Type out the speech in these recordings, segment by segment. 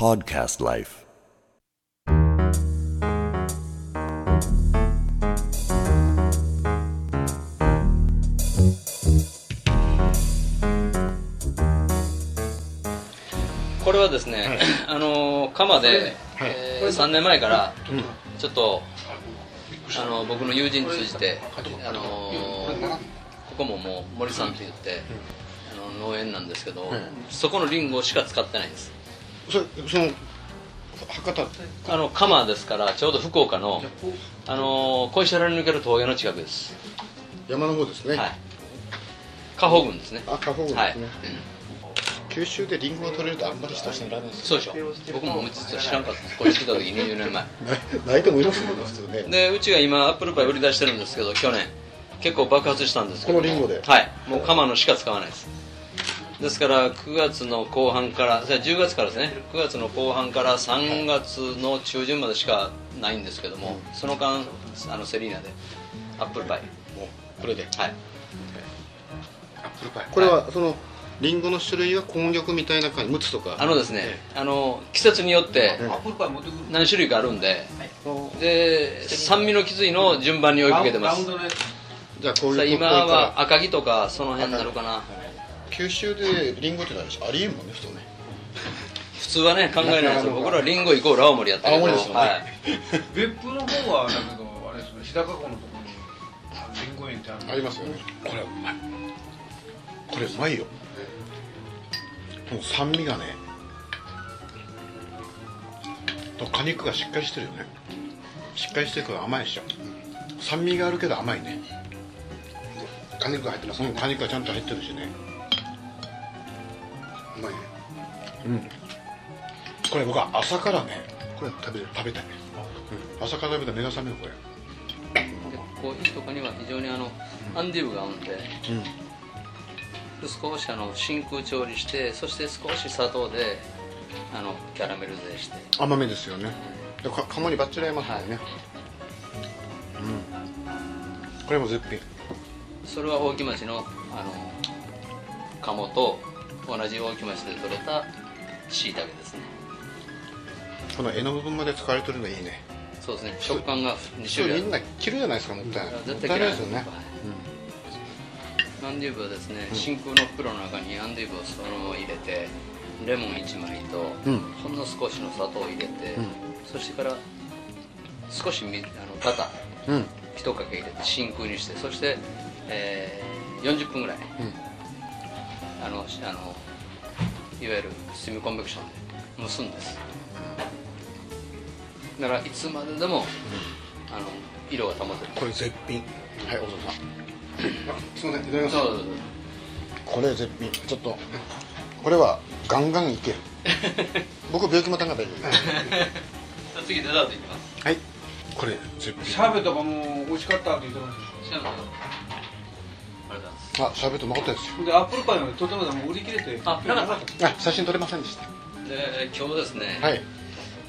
Podcast Life. これはですね、あの鎌で、えー3年前からちょっと、あの僕の友人通じて、あのここももう森さんって言って、あの農園なんですけど、そこのリンゴしか使ってないんですそその博多。あの鎌ですからちょうど福岡のあの小石原に抜ける峠の近くです。山の方ですね、はい。加穂郡ですね。あ過保護ですね、はい。九州でリンゴが取れるとあんまり親しんられないですよそうでしょ。僕も実は知らんかった。ですこれ来た時20年前。ない ないと思いますけど普通ね。でうちが今アップルパイ売り出してるんですけど去年。結構爆発したんですけどこのリンゴで。はい。もう鎌のしか使わないですですから9月の後半からじゃあ10月からですね。9月の後半から3月の中旬までしかないんですけども、その間あのセリーナでアップルパイもうこれで？はい。アップルパイこれはそのリンゴの種類は紅玉みたいな感じ？陸奥とかあのですねあの季節によって何種類かあるんでで酸味のきついのを順番に追いかけてます。じゃあこういうさあ今は赤城とかその辺になるかな九州でリンゴってのはありえんもんね普通ね。普通はね考えないですよ僕らリンゴイコール青森やったけど青森ですよね。はい、別府の方はだけどあれですね日高湖のところにリンゴ園ってあるありますよね。これうまい。これうまいよ。この酸味がねと果肉がしっかりしてるよね。しっかりしてるから甘いでしょ。酸味があるけど甘いね。果肉が入ってますね果肉がちゃんと入ってるしねうん。これ僕は朝からねこれ食べる。食べたい、うん、朝から食べたら目が覚めるこれ。でコーヒーとかには非常にあのアンディブが合うんでうん。少しあの真空調理してそして少し砂糖であのキャラメルゼして。甘めですよね。でか鴨にバッチリ合いますもんね、うん。これも絶品。それは大木町のあの鴨と同じ大木町で採れたしいたけですね。この柄の部分まで使われてるのいいね。そうですね。食感が2そ種類みんな切るじゃないですかもったいない。絶対嫌い。ないですよね、アンディーブはですね、真空の袋の中にアンディーブをそのまま入れてレモン1枚と、うん。ほんの少しの砂糖を入れて、うん。そしてから少しみあのバターうかけ入れて真空にしてそして、えー40分ぐらい、あのしあのいわゆるセミコンベクションで蒸すんです。だからいつまででも、あの色が保てる。これ絶品。はい大沢さん。あすいませんいただきます。そうそうそう。これ絶品。ちょっとこれはガンガンいける。僕病気もたんが大丈夫じゃあ次デザートいきます。はい。これ絶品。シャーベットがもう美味しかったって言ってましシャンプーありがとうございますあシャーベットなかったですよ。たでアップルパイもとてももう売り切れてあなかった。あ写真撮れませんでした。で今日ですね、はい。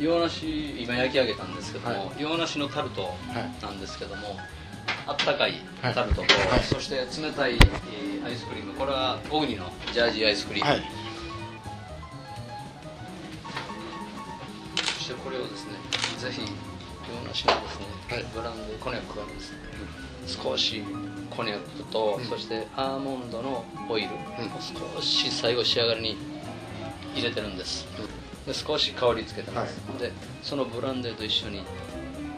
洋梨今焼き上げたんですけども、は洋梨のタルトはい。なんですけども、あったかいはい。タルトと、はい。そして冷たい、えーアイスクリーム。これはオグニのジャージーアイスクリーム、はい。そしてこれをですねぜひ洋梨のですね、はい。ブランデーコニャックがです少しコニャックと、うん。そしてアーモンドのオイルを少し最後仕上がりに入れてるんです、で少し香りつけてます、でそのブランデーと一緒に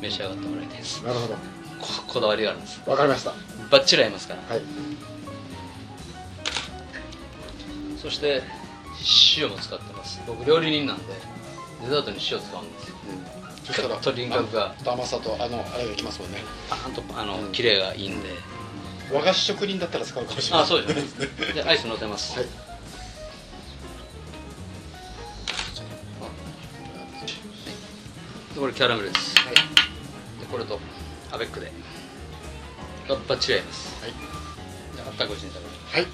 召し上がってもらいたいです。なるほど。ここだわりがあるんです。わかりました。バッチリ合いますから。はい。そして塩も使ってます。僕料理人なんでデザートに塩使うんです。よそしたらちょっと輪郭が。あ甘さとあのあれがきますもんね。パーンとあの、うんキレがいいんで和菓子職人だったら使うかもしれない。あそうですね。でアイス乗せます、はい。でこれキャラメルです、はい。でこれとアベックで。バッバッチリ合います。はい。であったかいうちに食べるはい。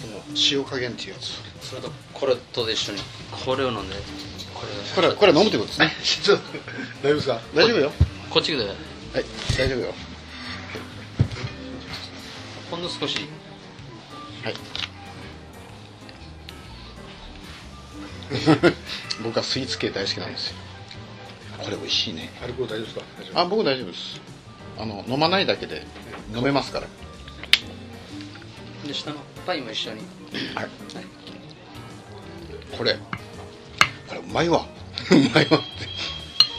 その塩加減っていうやつ。それとこれと一緒に。これを飲んで。これこれこれ飲むってことですね。ちょっと大丈夫ですか？大丈夫よ。こっち来てはい大丈夫よ。ほんの少し。はい。僕はスイーツ系大好きなんですよ。これ美味しいね。アルコール大丈夫ですか？あ僕大丈夫です。あの飲まないだけで飲めますから。で下のパイも一緒に。はい、これ。これうまいわ。うまいわって。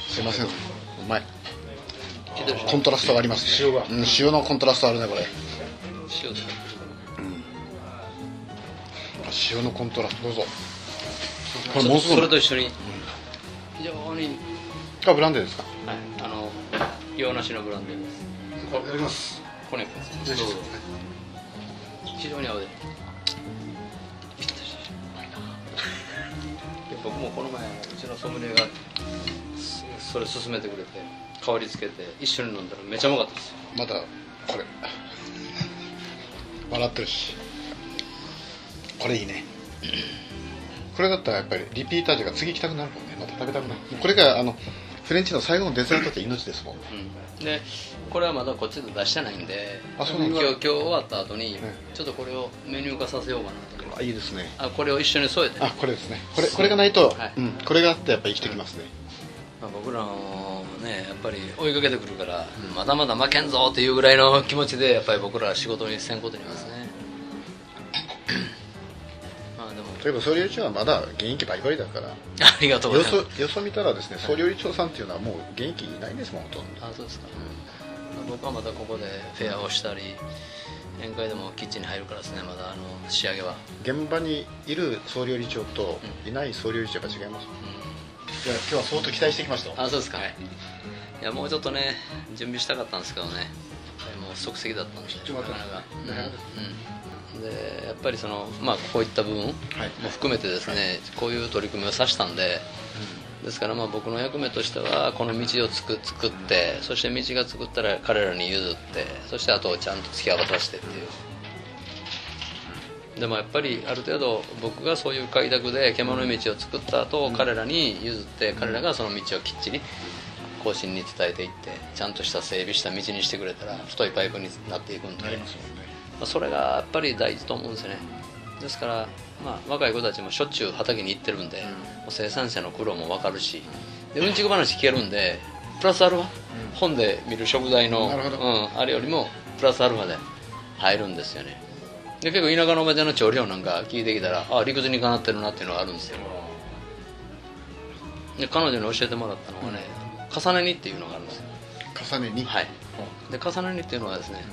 すいません。うまい。コントラストがありますね。塩が。うん、塩のコントラストあるねこれ塩で塩のコントラストどうぞ。これもうすぐそれと一緒に。非常に。あブランデーですか？はい。あの洋梨のブランデーです。あやります。こねどうぞ非常に合う。でぴったしで僕もこの前うちのソムリエがそそれ勧めてくれて香りつけて一緒に飲んだらめちゃうまかったですよ。まだこれ笑ってるし。これいいね。これだったらやっぱりリピータージが次行きたくなるもんね。また食べたくなる。これがあのフレンチの最後のデザートって命ですもんうん。でこれはまだこっちで出してないんであそうなんだ。今日今日終わった後にん。ちょっとこれをメニュー化させようかなとあいいですね。あこれを一緒に添えて。ねあこれですね。これこれがないと、はい。うん、これがあってやっぱり生きてきますね、まあ、僕らもねやっぱり追いかけてくるから、まだまだ負けんぞっていうぐらいの気持ちでやっぱり僕らは仕事にせんことにいますね。まあでも。といえば総料理長はまだ現役バリバリだから。ありがとうごよざいます。そよそ見たらですね総料理長さんっていうのはもう現役いないんですもんほとんど。あそうですか、まあ僕はまたここでフェアをしたり宴会でもキッチンに入るからですねまだあの仕上げは、現場にいる総料理長といない総料理長が違います、いや今日は相当期待してきました？よあそうですか、い、やもうちょっとね準備したかったんですけどね。もう即席だったんでなかなか。ねうん、うん、でやっぱりそのまあこういった部分も含めてですねこういう取り組みをさしたんでですからまあ僕の役目としてはこの道をつく作ってそして道が作ったら彼らに譲ってそしてあとをちゃんと突き渡してっていうでもやっぱりある程度僕がそういう開拓で獣道を作った後、彼らに譲って彼らがその道をきっちり後進に伝えていってちゃんとした整備した道にしてくれたら太いパイプになっていくんで、ねまあ、それがやっぱり大事と思うんですよね。ですから、まあ、若い子たちもしょっちゅう畑に行ってるんで、もう生産者の苦労も分かるしでうん。ちく話聞けるん。でプラスアルファ、本で見る食材のうん、あれよりもプラスアルファで入るん。ですよねで結構田舎のおばちゃんの調理法なんか聞いてきたらあ理屈にかなってるなっていうのがあるんですよ。で彼女に教えてもらったのはね、重ね煮っていうのがあるんですよ。重ねにはい。で重ね煮っていうのはですね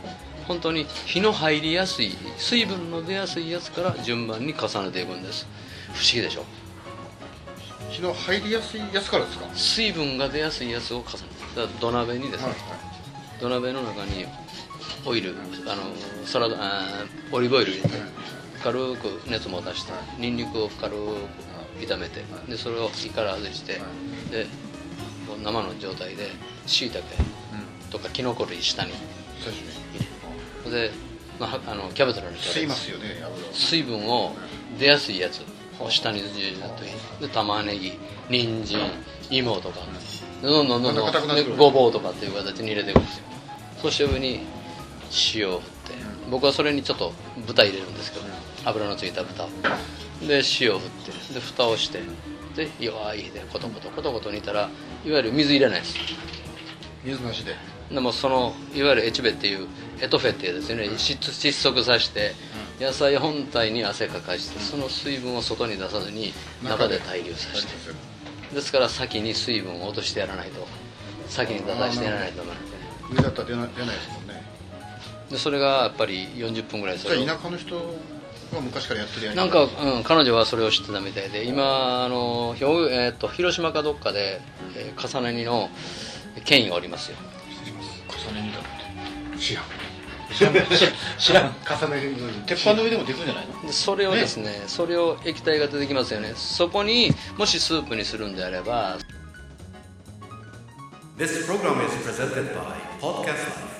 本当に火の入りやすい水分の出やすいやつから順番に重ねていくんです。不思議でしょ？火の入りやすいやつからですか？水分が出やすいやつを重ねて土鍋にですね、土鍋の中にオイルあのサラダオリーブオイル。入れて軽く熱も出してニンニクを軽く炒めてでそれを火から外してで生の状態でしいたけとかきのこ類下に。入れで、まあ、あのキャベツの状態。吸いますよね水分を出やすいやつ。を下にずっと入れてで玉ねぎ人参芋とか。でどんどんどんどんごぼうとかっていう形に入れていくんですよ。そして上に塩を振って。僕はそれにちょっと豚入れるんですけど油のついた豚。をで塩を振って。で蓋をして。で弱い火でコトコトコトコト煮たらいわゆる水入れないです。水なしで。でもそのいわゆるエチベっていうエトフェっていうですね。窒窒息させて野菜本体に汗かかしてその水分を外に出さずに中で。対流させて。ですから先に水分を落としてやらないと。先に出させてやらないと。ダメなんでね。水だったら出ない出ないですもんねでそれがやっぱり40分ぐらいそれ田舎の人は昔からやってるやり方。なんか、うん、彼女はそれを知ってたみたいで。今あのえー、と広島かどっかで、えー重ね煮の権威がおりますよ。重ね煮だって。知らん。知らん。重ねに。鉄板の上でもできるんじゃないの？でそれをですね。それを液体が出てきますよね。そこにもしスープにするんであれば。This program is presented by Podcast Life.